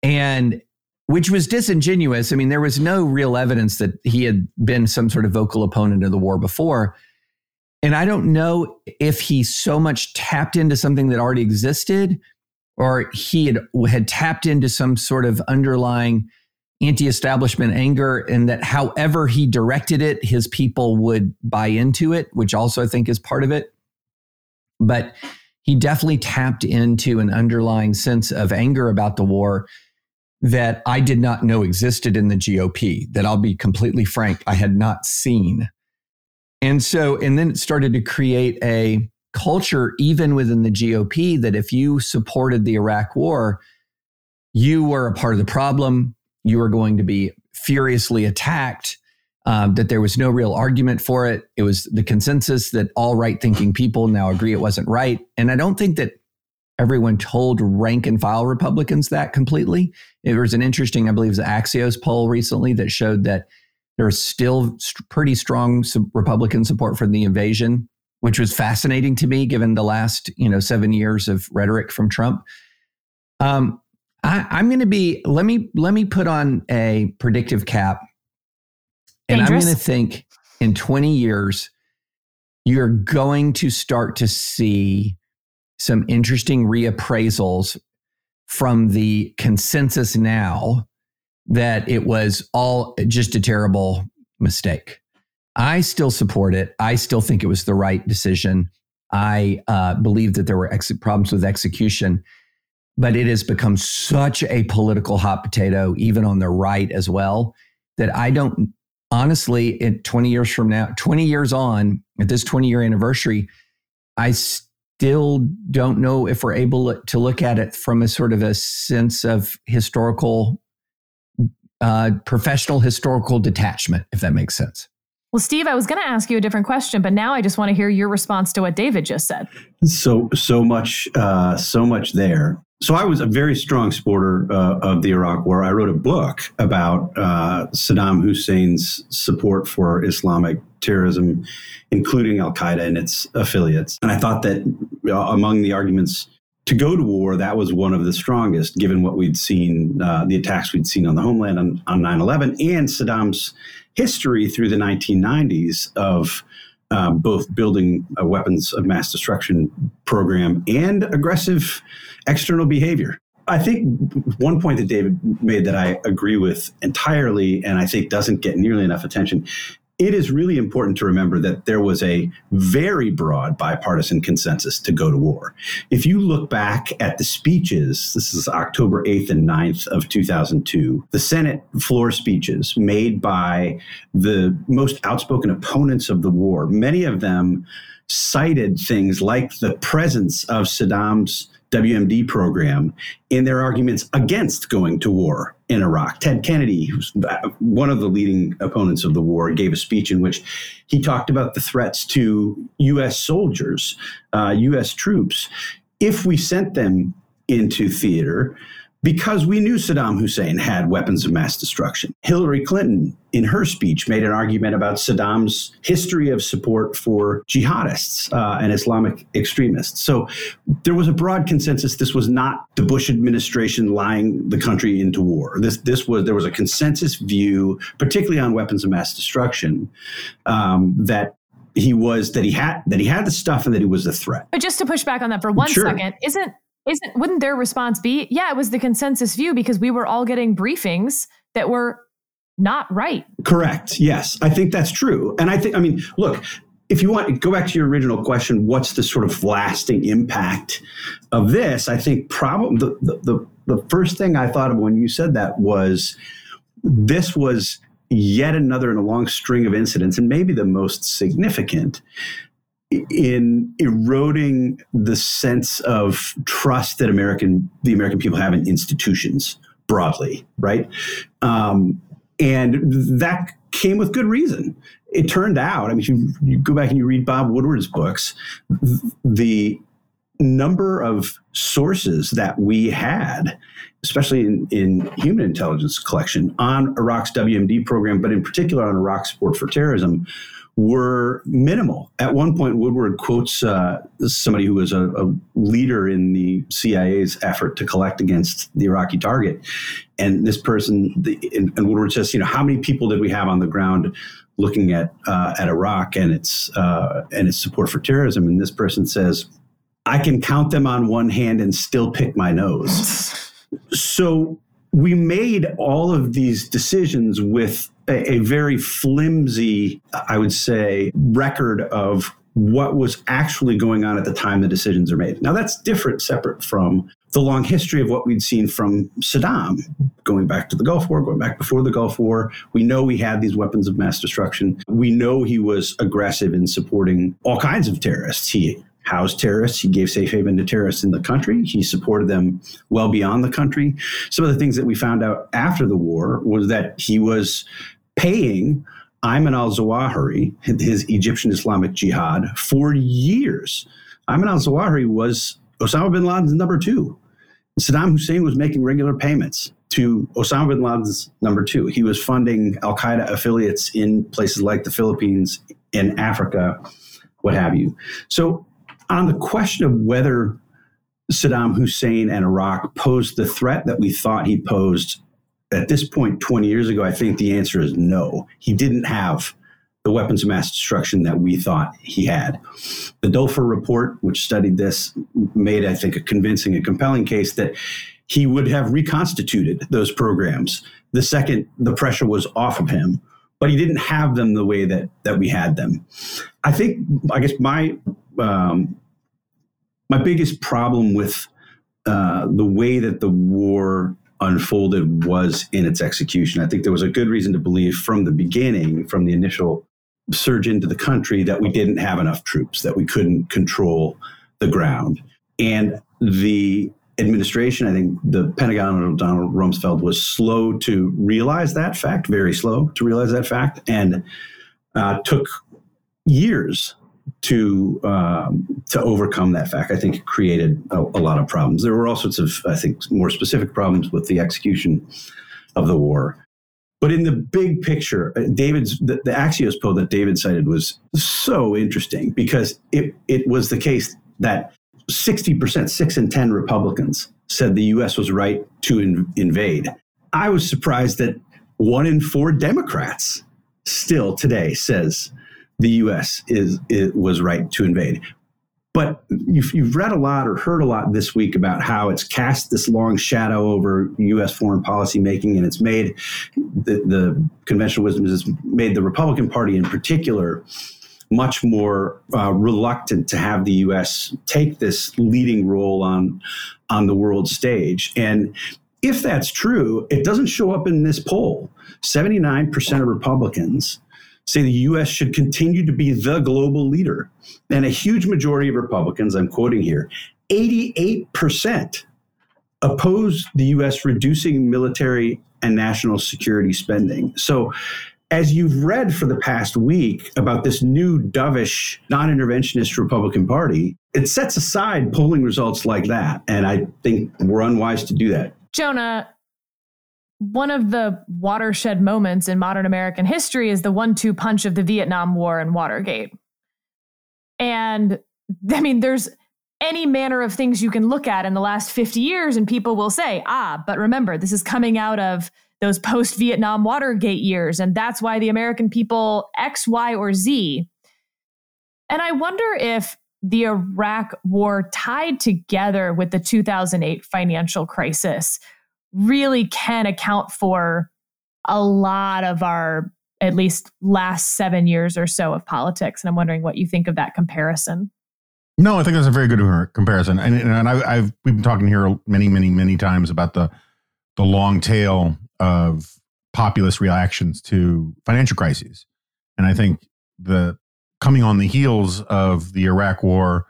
And which was disingenuous. I mean, there was no real evidence that he had been some sort of vocal opponent of the war before. And I don't know if he so much tapped into something that already existed or he had, had tapped into some sort of underlying anti establishment anger, and that however he directed it, his people would buy into it, which also I think is part of it. But he definitely tapped into an underlying sense of anger about the war that I did not know existed in the GOP, that I'll be completely frank, I had not seen. And so, and then it started to create a culture, even within the GOP, that if you supported the Iraq war, you were a part of the problem. You were going to be furiously attacked um, that there was no real argument for it. It was the consensus that all right thinking people now agree it wasn't right. And I don't think that everyone told rank and file Republicans that completely. It was an interesting, I believe, it was Axios poll recently that showed that there's still st- pretty strong Republican support for the invasion, which was fascinating to me given the last you know seven years of rhetoric from Trump. Um, I, I'm going to be let me let me put on a predictive cap and I'm going to think in 20 years, you're going to start to see some interesting reappraisals from the consensus now that it was all just a terrible mistake. I still support it. I still think it was the right decision. I uh, believe that there were ex- problems with execution, but it has become such a political hot potato, even on the right as well, that I don't honestly, in 20 years from now, 20 years on, at this 20 year anniversary, I still don't know if we're able to look at it from a sort of a sense of historical, uh, professional historical detachment, if that makes sense. Well, Steve, I was going to ask you a different question, but now I just want to hear your response to what David just said. So, so much, uh, so much there. So I was a very strong supporter uh, of the Iraq War. I wrote a book about uh, Saddam Hussein's support for Islamic terrorism, including Al Qaeda and its affiliates. And I thought that uh, among the arguments to go to war, that was one of the strongest, given what we'd seen, uh, the attacks we'd seen on the homeland on, on 9-11 and Saddam's history through the 1990s of uh, both building a weapons of mass destruction program and aggressive external behavior. I think one point that David made that I agree with entirely, and I think doesn't get nearly enough attention, it is really important to remember that there was a very broad bipartisan consensus to go to war. If you look back at the speeches, this is October 8th and 9th of 2002, the Senate floor speeches made by the most outspoken opponents of the war, many of them cited things like the presence of Saddam's WMD program in their arguments against going to war in Iraq. Ted Kennedy, who's one of the leading opponents of the war, gave a speech in which he talked about the threats to U.S. soldiers, uh, U.S. troops. If we sent them into theater, because we knew Saddam Hussein had weapons of mass destruction. Hillary Clinton, in her speech, made an argument about Saddam's history of support for jihadists uh, and Islamic extremists. So there was a broad consensus. This was not the Bush administration lying the country into war. This this was there was a consensus view, particularly on weapons of mass destruction, um, that he was that he had that he had the stuff and that he was a threat. But just to push back on that for one sure. second, isn't isn't wouldn't their response be, yeah, it was the consensus view because we were all getting briefings that were not right. Correct. Yes. I think that's true. And I think I mean, look, if you want to go back to your original question, what's the sort of lasting impact of this? I think probably the, the, the first thing I thought of when you said that was this was yet another in a long string of incidents, and maybe the most significant in eroding the sense of trust that American the American people have in institutions broadly, right? Um, and that came with good reason. It turned out, I mean, you, you go back and you read Bob Woodward's books, the number of sources that we had, especially in, in human intelligence collection on Iraq's WMD program, but in particular on Iraq's support for terrorism, were minimal. At one point, Woodward quotes uh, somebody who was a, a, leader in the CIA's effort to collect against the Iraqi target. And this person, the, and, and, Woodward says, you know, how many people did we have on the ground looking at uh, at Iraq and its uh, and its support for terrorism? And this person says, I can count them on one hand and still pick my nose. [LAUGHS] so we made all of these decisions with a, a very flimsy, I would say, record of what was actually going on at the time the decisions are made. Now, that's different, separate from the long history of what we'd seen from Saddam, going back to the Gulf War, going back before the Gulf War. We know he had these weapons of mass destruction. We know he was aggressive in supporting all kinds of terrorists. He housed terrorists. He gave safe haven to terrorists in the country. He supported them well beyond the country. Some of the things that we found out after the war was that he was paying Ayman al Zawahiri, his Egyptian Islamic Jihad, for years. Ayman al Zawahiri was Osama bin Laden's number two. Saddam Hussein was making regular payments to Osama bin Laden's number two. He was funding Al Qaeda affiliates in places like the Philippines, in Africa, what have you. So on the question of whether Saddam Hussein and Iraq posed the threat that we thought he posed at this point 20 years ago, I think the answer is no. He didn't have the weapons of mass destruction that we thought he had. The Duelfer report, which studied this, made, I think, a convincing and compelling case that he would have reconstituted those programs the second the pressure was off of him, but he didn't have them the way that that we had them. I think, I guess my um, my biggest problem with uh, the way that the war unfolded was in its execution. I think there was a good reason to believe from the beginning, from the initial surge into the country, that we didn't have enough troops, that we couldn't control the ground. And the administration, I think the Pentagon under Donald Rumsfeld was slow to realize that fact, very slow to realize that fact, and uh, took years to um, to overcome that fact. I think it created a, a, lot of problems. There were all sorts of, I think, more specific problems with the execution of the war. But in the big picture, uh, David's the, the Axios poll that David cited was so interesting because it it was the case that sixty percent, six in ten Republicans said the U.S. was right to in, invade. I was surprised that one in four Democrats still today says the U.S. is was right to invade. But you've, you've read a lot or heard a lot this week about how it's cast this long shadow over U.S. foreign policy making, and it's made the, the conventional wisdom has made the Republican Party in particular much more uh, reluctant to have the U.S. take this leading role on on the world stage. And if that's true, it doesn't show up in this poll. Seventy nine percent of Republicans say the U.S. should continue to be the global leader. And a huge majority of Republicans, I'm quoting here, 88% oppose the U.S. reducing military and national security spending. So, as you've read for the past week about this new dovish, non interventionist Republican Party, it sets aside polling results like that. And I think we're unwise to do that. Jonah, one of the watershed moments in modern American history is the one two punch of the Vietnam War and Watergate. And [LAUGHS] I mean, there's any manner of things you can look at in the last 50 years, and people will say, ah, but remember, this is coming out of those post Vietnam Watergate years. And that's why the American people X, Y, or Z. And I wonder if the Iraq war tied together with the 2008 financial crisis really can account for a lot of our at least last seven years or so of politics. And I'm wondering what you think of that comparison. No, I think that's a very good comparison. And, and I, have we've been talking here many, many, many times about the the long tail of populist reactions to financial crises. And I think the coming on the heels of the Iraq War,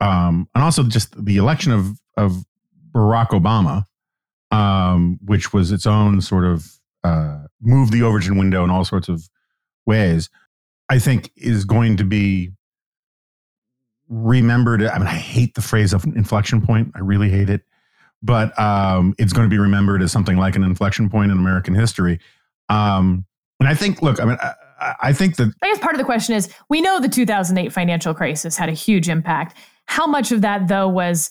um, and also just the election of of Barack Obama, um, which was its own sort of uh, move the Overton window in all sorts of ways, I think is going to be remembered. I mean, I hate the phrase of inflection point. I really hate it, but um, it's going to be remembered as something like an inflection point in American history. Um, and I think, look, I mean, I, I think that I guess part of the question is we know the 2008 financial crisis had a huge impact. How much of that, though, was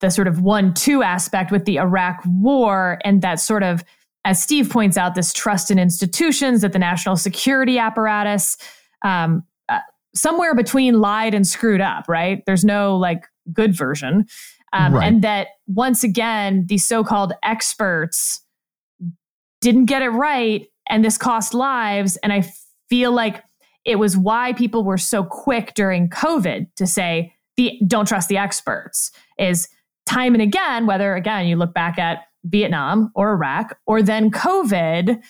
the sort of one two aspect with the Iraq war and that sort of, as Steve points out, this trust in institutions that the national security apparatus, um, uh, somewhere between lied and screwed up, right? There's no like good version. Um, right. And that once again, these so called experts didn't get it right and this cost lives. And I feel like it was why people were so quick during COVID to say, the, don't trust the experts is time and again, whether again, you look back at Vietnam or Iraq or then COVID,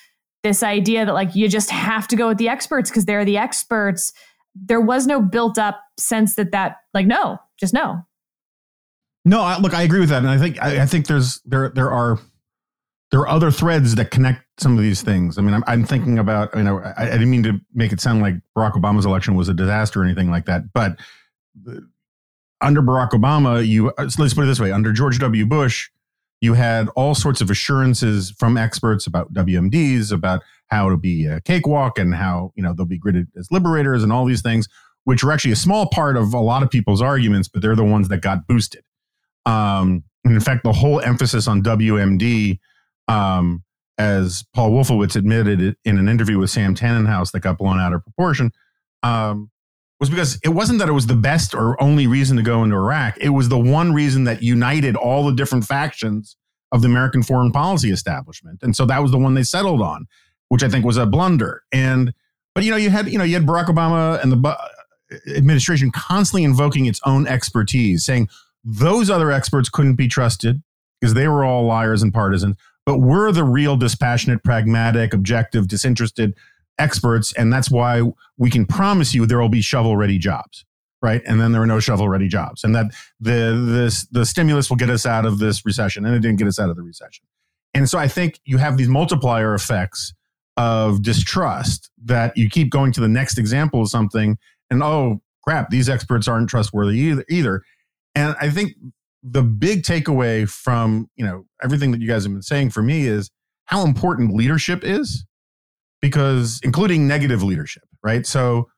this idea that like you just have to go with the experts because they're the experts. There was no built up sense that that like, no, just no. No, I, look, I agree with that, and I think I, I think there's there there are there are other threads that connect some of these things. I mean, I'm, I'm thinking about, I mean, I, I, didn't mean to make it sound like Barack Obama's election was a disaster or anything like that, but uh, under Barack Obama, you, let's put it this way, under George W. Bush, you had all sorts of assurances from experts about WMDs, about how to be a cakewalk and how, you know, they'll be graded as liberators and all these things, which are actually a small part of a lot of people's arguments, but they're the ones that got boosted. Um, and in fact, the whole emphasis on WMD um, as Paul Wolfowitz admitted in an interview with Sam Tanenhaus that got blown out of proportion, um, was because it wasn't that it was the best or only reason to go into Iraq. It was the one reason that united all the different factions of the American foreign policy establishment, and so that was the one they settled on, which I think was a blunder. And but you know you had you know you had Barack Obama and the uh, administration constantly invoking its own expertise, saying those other experts couldn't be trusted because they were all liars and partisans but we're the real dispassionate, pragmatic, objective, disinterested experts. And that's why we can promise you there will be shovel ready jobs. Right. And then there are no shovel ready jobs. And that the this the stimulus will get us out of this recession. And it didn't get us out of the recession. And so I think you have these multiplier effects of distrust that you keep going to the next example of something and oh crap, these experts aren't trustworthy either. either. And I think the big takeaway from you know everything that you guys have been saying for me is how important leadership is because including negative leadership right? So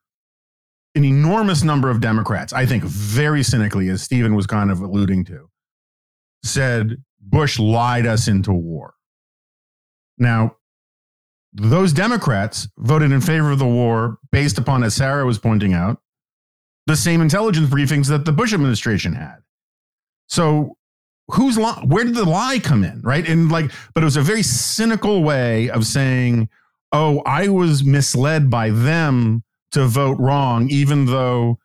an enormous number of democrats i think very cynically as stephen was kind of alluding to said bush lied us into war. Now those democrats voted in favor of the war based upon as sarah was pointing out the same intelligence briefings that the bush administration had. So who's li- where did the lie come in, right? And like, but it was a very cynical way of saying, "Oh, I was misled by them to vote wrong," even though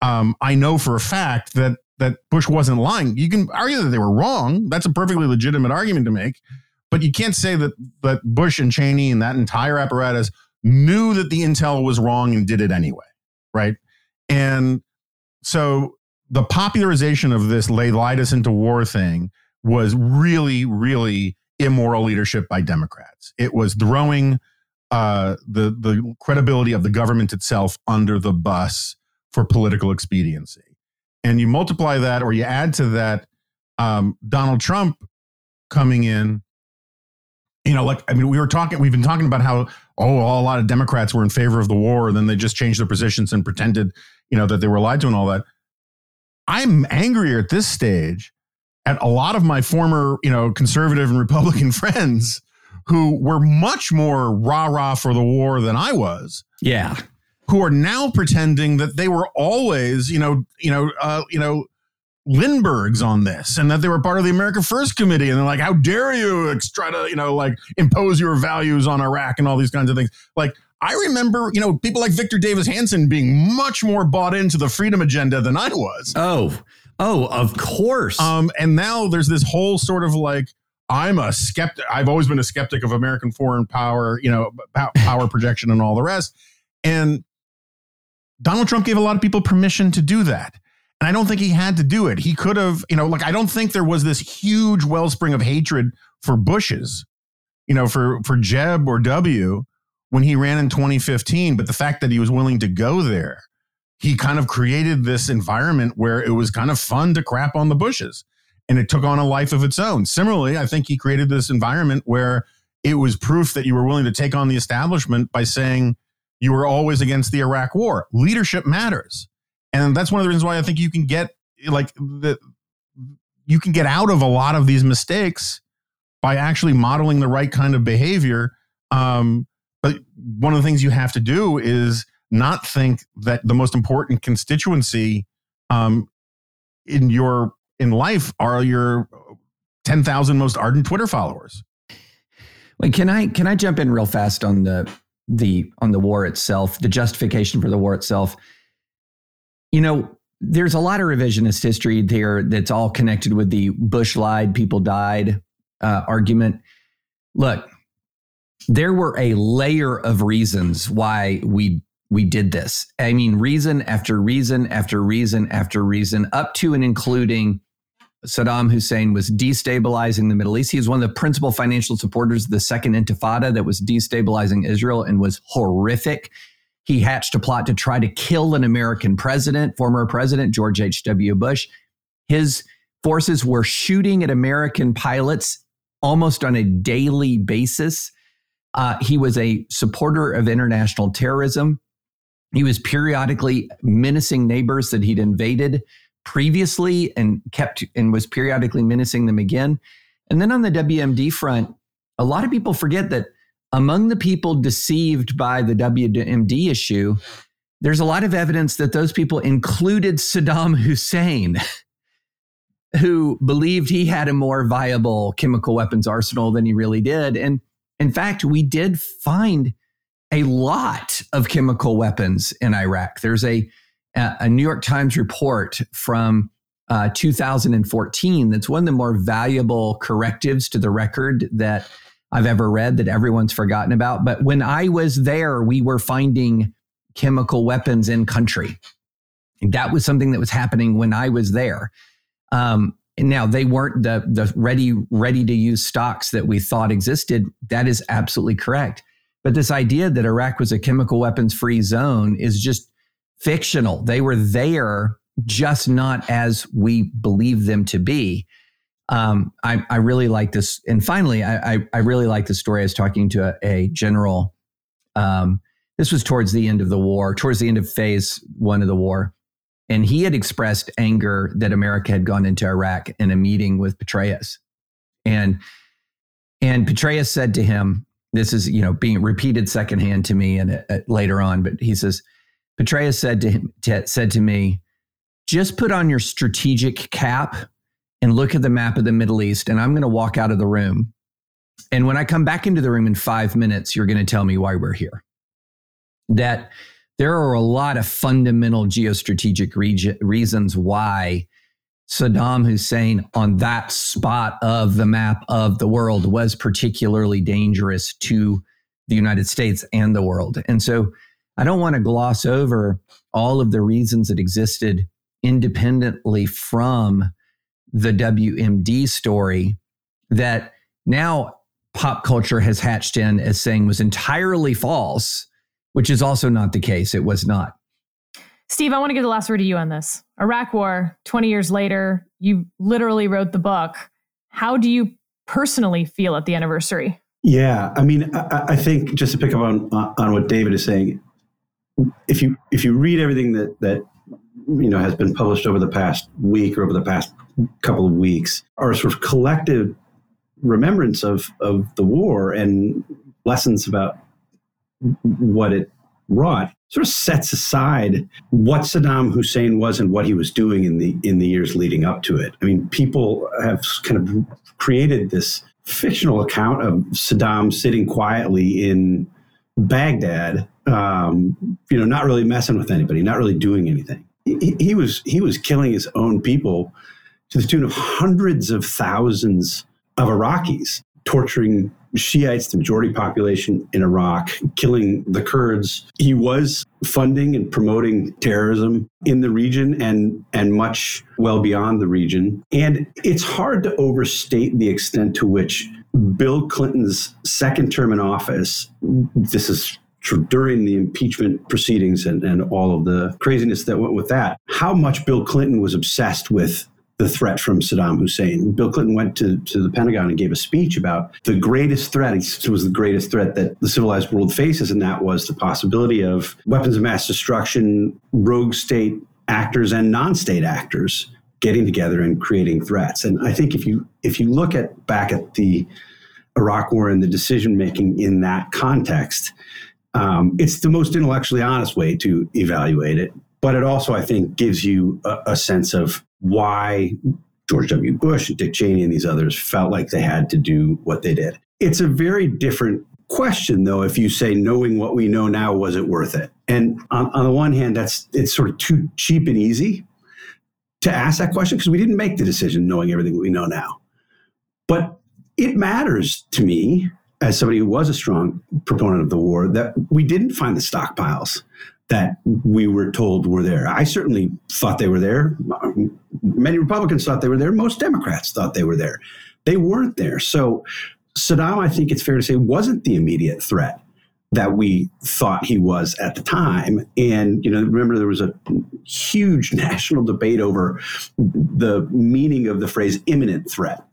um, I know for a fact that that Bush wasn't lying. You can argue that they were wrong. That's a perfectly legitimate argument to make, but you can't say that that Bush and Cheney and that entire apparatus knew that the intel was wrong and did it anyway, right? And so the popularization of this lay lied us into war thing was really, really immoral leadership by Democrats. It was throwing uh, the the credibility of the government itself under the bus for political expediency. And you multiply that, or you add to that, um, Donald Trump coming in. You know, like I mean, we were talking. We've been talking about how oh, a lot of Democrats were in favor of the war, and then they just changed their positions and pretended, you know, that they were lied to and all that. I'm angrier at this stage at a lot of my former, you know, conservative and Republican [LAUGHS] friends who were much more rah rah for the war than I was. Yeah. Who are now pretending that they were always, you know, you know, uh, you know, Lindberghs on this and that they were part of the America First Committee. And they're like, how dare you try to, you know, like impose your values on Iraq and all these kinds of things. Like, I remember, you know, people like Victor Davis Hanson being much more bought into the freedom agenda than I was. Oh, oh, of course. Um, and now there's this whole sort of like, I'm a skeptic. I've always been a skeptic of American foreign power, you know, power projection and all the rest. And Donald Trump gave a lot of people permission to do that. And I don't think he had to do it. He could have, you know, like I don't think there was this huge wellspring of hatred for Bushes, you know, for for Jeb or W when he ran in 2015. But the fact that he was willing to go there, he kind of created this environment where it was kind of fun to crap on the Bushes. And it took on a life of its own. Similarly, I think he created this environment where it was proof that you were willing to take on the establishment by saying, you were always against the Iraq war. Leadership matters. And that's one of the reasons why I think you can get like the you can get out of a lot of these mistakes by actually modeling the right kind of behavior. Um, but one of the things you have to do is not think that the most important constituency um, in your in life are your 10,000 most ardent Twitter followers. Wait, can I can I jump in real fast on the the on the war itself, the justification for the war itself. You know, there's a lot of revisionist history there that's all connected with the Bush lied, people died uh, argument. Look, there were a layer of reasons why we we did this. I mean, reason after reason after reason after reason, up to and including Saddam Hussein was destabilizing the Middle East. He was one of the principal financial supporters of the second intifada that was destabilizing Israel and was horrific. He hatched a plot to try to kill an American president, former president George H.W. Bush. His forces were shooting at American pilots almost on a daily basis. Uh, he was a supporter of international terrorism. He was periodically menacing neighbors that he'd invaded previously and kept and was periodically menacing them again. And then on the WMD front, a lot of people forget that among the people deceived by the WMD issue, there's a lot of evidence that those people included Saddam Hussein, [LAUGHS] who believed he had a more viable chemical weapons arsenal than he really did. And in fact, we did find a lot of chemical weapons in Iraq. There's a a New York Times report from uh, 2014 that's one of the more valuable correctives to the record that I've ever read that everyone's forgotten about. But when I was there, we were finding chemical weapons in country. And that was something that was happening when I was there. Um, now they weren't the the ready ready to use stocks that we thought existed. That is absolutely correct. But this idea that Iraq was a chemical weapons free zone is just fictional. They were there, just not as we believe them to be. Um, I, I, really like this. And finally, I, I, I, really like the story. I was talking to a, a general. Um, this was towards the end of the war, towards the end of phase one of the war. And he had expressed anger that America had gone into Iraq in a meeting with Petraeus. And and Petraeus said to him, this is, you know, being repeated secondhand to me and uh, later on, but he says, Petraeus said to him, said to me, just put on your strategic cap and look at the map of the Middle East, and I'm going to walk out of the room. And when I come back into the room in five minutes, you're going to tell me why we're here. That there are a lot of fundamental geostrategic re- reasons why Saddam Hussein on that spot of the map of the world was particularly dangerous to the United States and the world. And so I don't want to gloss over all of the reasons that existed independently from the WMD story that now pop culture has hatched in as saying was entirely false, which is also not the case. It was not. Steve, I want to give the last word to you on this. Iraq War, 20 years later, you literally wrote the book. How do you personally feel at the anniversary? Yeah, I mean, I, I think just to pick up on on what David is saying, if you if you read everything that that you know has been published over the past week or over the past couple of weeks, our sort of collective remembrance of of the war and lessons about what it wrought sort of sets aside what Saddam Hussein was and what he was doing in the in the years leading up to it. I mean, people have kind of created this fictional account of Saddam sitting quietly in Baghdad um, you know, not really messing with anybody, not really doing anything. He, he, was he was killing his own people to the tune of hundreds of thousands of Iraqis, torturing Shiites, the majority population in Iraq, killing the Kurds. He was funding and promoting terrorism in the region and and much well beyond the region. And it's hard to overstate the extent to which Bill Clinton's second term in office, this is during the impeachment proceedings and, and all of the craziness that went with that, how much Bill Clinton was obsessed with the threat from Saddam Hussein. Bill Clinton went to, to the Pentagon and gave a speech about the greatest threat. It was the greatest threat that the civilized world faces, and that was the possibility of weapons of mass destruction, rogue state actors, and non-state actors getting together and creating threats. And I think if you if you look at back at the Iraq War and the decision making in that context, um, it's the most intellectually honest way to evaluate it. But it also, I think, gives you a, a sense of why George W. Bush and Dick Cheney and these others felt like they had to do what they did. It's a very different question, though, if you say, knowing what we know now, was it worth it? And on, on the one hand, that's it's sort of too cheap and easy to ask that question because we didn't make the decision knowing everything we know now. But it matters to me as somebody who was a strong proponent of the war that we didn't find the stockpiles that we were told were there. I certainly thought they were there. Many Republicans thought they were there. Most Democrats thought they were there. They weren't there. So Saddam, I think it's fair to say, wasn't the immediate threat that we thought he was at the time. And, you know, remember there was a huge [LAUGHS] national debate over the meaning of the phrase imminent threat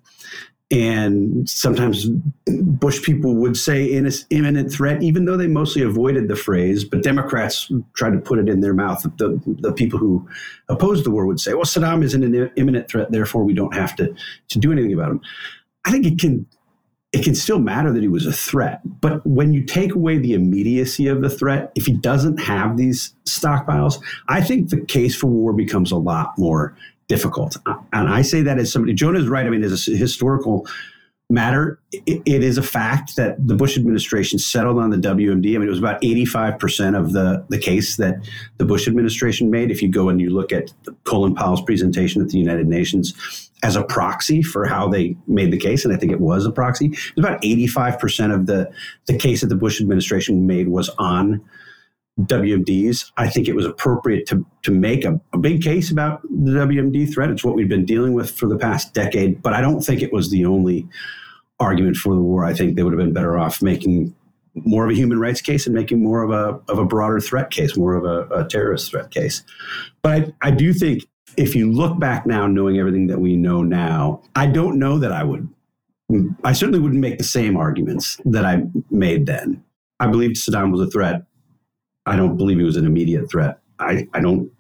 and sometimes Bush people would say in imminent threat, even though they mostly avoided the phrase. But Democrats tried to put it in their mouth. The, the people who opposed the war would say, well, Saddam isn't an imminent threat, therefore we don't have to, to do anything about him. I think it can it can still matter that he was a threat. But when you take away the immediacy of the threat, if he doesn't have these stockpiles, I think the case for war becomes a lot more difficult. And I say that as somebody, Jonah is right. I mean, as a historical matter, it, it is a fact that the Bush administration settled on the WMD. I mean, it was about 85% of the, the case that the Bush administration made. If you go and you look at Colin Powell's presentation at the United Nations as a proxy for how they made the case, and I think it was a proxy, it was about 85% of the, the case that the Bush administration made was on WMDs. I think it was appropriate to, to make a, a, big case about the WMD threat. It's what we've been dealing with for the past decade, but I don't think it was the only argument for the war. I think they would have been better off making more of a human rights case and making more of a, of a broader threat case, more of a, a terrorist threat case. But I, I do think if you look back now, knowing everything that we know now, I don't know that I would. I certainly wouldn't make the same arguments that I made then. I believed Saddam was a threat. I don't believe it was an immediate threat. I, I don't,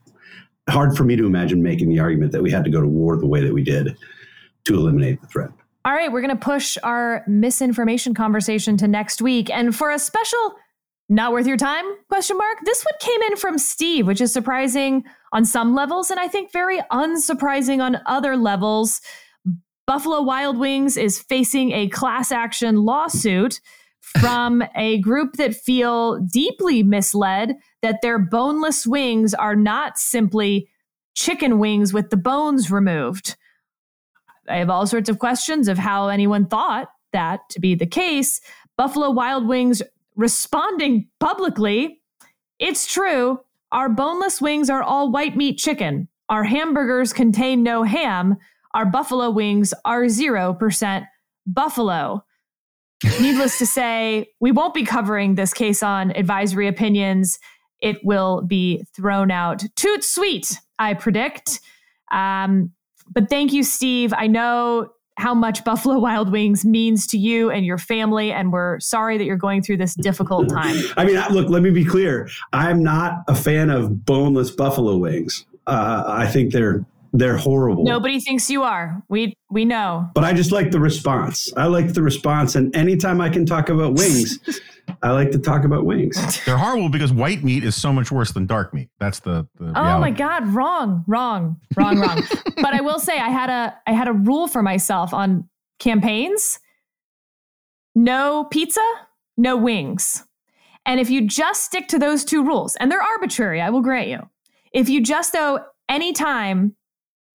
hard for me to imagine making the argument that we had to go to war the way that we did to eliminate the threat. All right, we're going to push our misinformation conversation to next week. And for a special not worth your time question mark this one came in from steve which is surprising on some levels and i think very unsurprising on other levels buffalo wild wings is facing a class action lawsuit from [LAUGHS] a group that feel deeply misled that their boneless wings are not simply chicken wings with the bones removed. I have all sorts of questions of how anyone thought that to be the case. Buffalo Wild Wings responding publicly it's true. Our boneless wings are all white meat chicken. Our hamburgers contain no ham. Our buffalo wings are 0% buffalo. Needless to say, we won't be covering this case on advisory opinions. It will be thrown out toot sweet, I predict. Um, but thank you, Steve. I know how much Buffalo Wild Wings means to you and your family, and we're sorry that you're going through this difficult time. [LAUGHS] I mean, look, let me be clear. I'm not a fan of boneless buffalo wings. Uh, I think they're they're horrible. Nobody thinks you are. We we know. But I just like the response. I like the response, and anytime I can talk about wings, [LAUGHS] I like to talk about wings. They're horrible because white meat is so much worse than dark meat. That's the. the oh reality. my god! Wrong, wrong, wrong, wrong. [LAUGHS] but I will say I had a I had a rule for myself on campaigns. No pizza, no wings. And if you just stick to those two rules, and they're arbitrary, I will grant you. If you just though anytime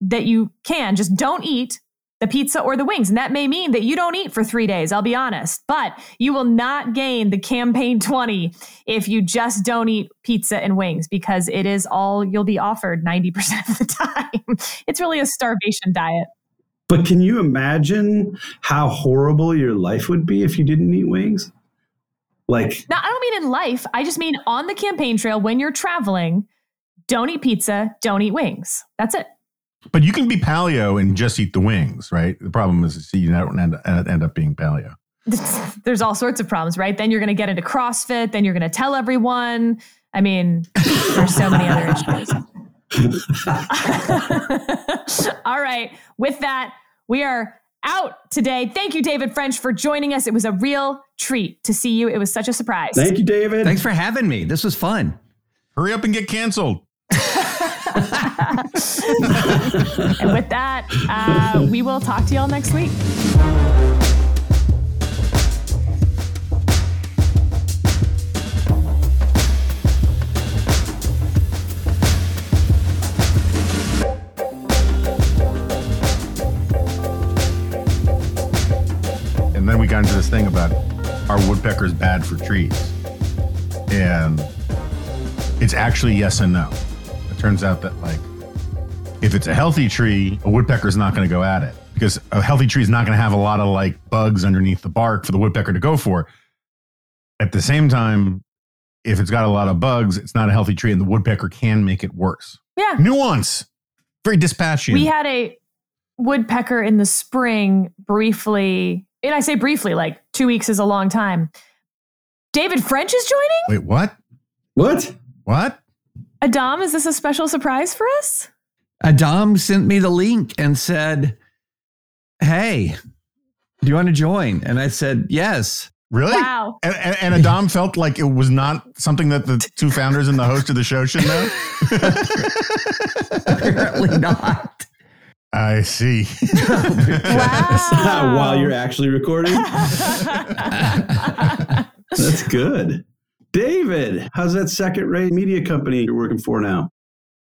that you can just don't eat the pizza or the wings. And that may mean that you don't eat for three days, I'll be honest. But you will not gain the campaign [LAUGHS] 20 if you just don't eat pizza and wings because it is all you'll be offered 90% of the [LAUGHS] time. it's really a starvation diet. But can you imagine how horrible your life would be if you didn't eat wings? Like, Now, I don't mean in life, I just mean on the campaign trail when you're traveling, don't eat pizza, don't eat wings. That's it. But you can be paleo and just eat the wings, right? The problem is, see, you don't end, end up being paleo. [LAUGHS] There's all sorts of problems, right? Then you're going to get into CrossFit, then you're going to tell everyone. I mean, there's so many other issues. [LAUGHS] all right. With that, we are out today. Thank you, David French, for joining us. It was a real treat to see you. It was such a surprise. thank you, David. Thanks for having me. This was fun. Hurry up and get canceled. [LAUGHS] [LAUGHS] and with that, uh, we will talk to y'all next week. And then we got into this thing about are woodpeckers bad for trees? And it's actually yes and no. It turns out that like if it's a healthy tree, a woodpecker's not going to go at it because a healthy tree is not going to have a lot of like bugs underneath the bark for the woodpecker to go for. At the same time, if it's got a lot of bugs, it's not a healthy tree and the woodpecker can make it worse. Yeah. Nuance. Very dispassionate. We had a woodpecker in the spring briefly, and I say briefly, like two weeks is a long time. David French is joining? Wait, what? what? What? Adam, is this a special surprise for us? Adam sent me the link and said, Hey, do you want to join? And I said, Yes. Really? Wow. And, and, and Adam felt like it was not something that the two founders and the host of the show should know. Apparently not. I see. Wow. [LAUGHS] While you're actually recording? [LAUGHS] That's good. David, how's that second rate media company you're working for now?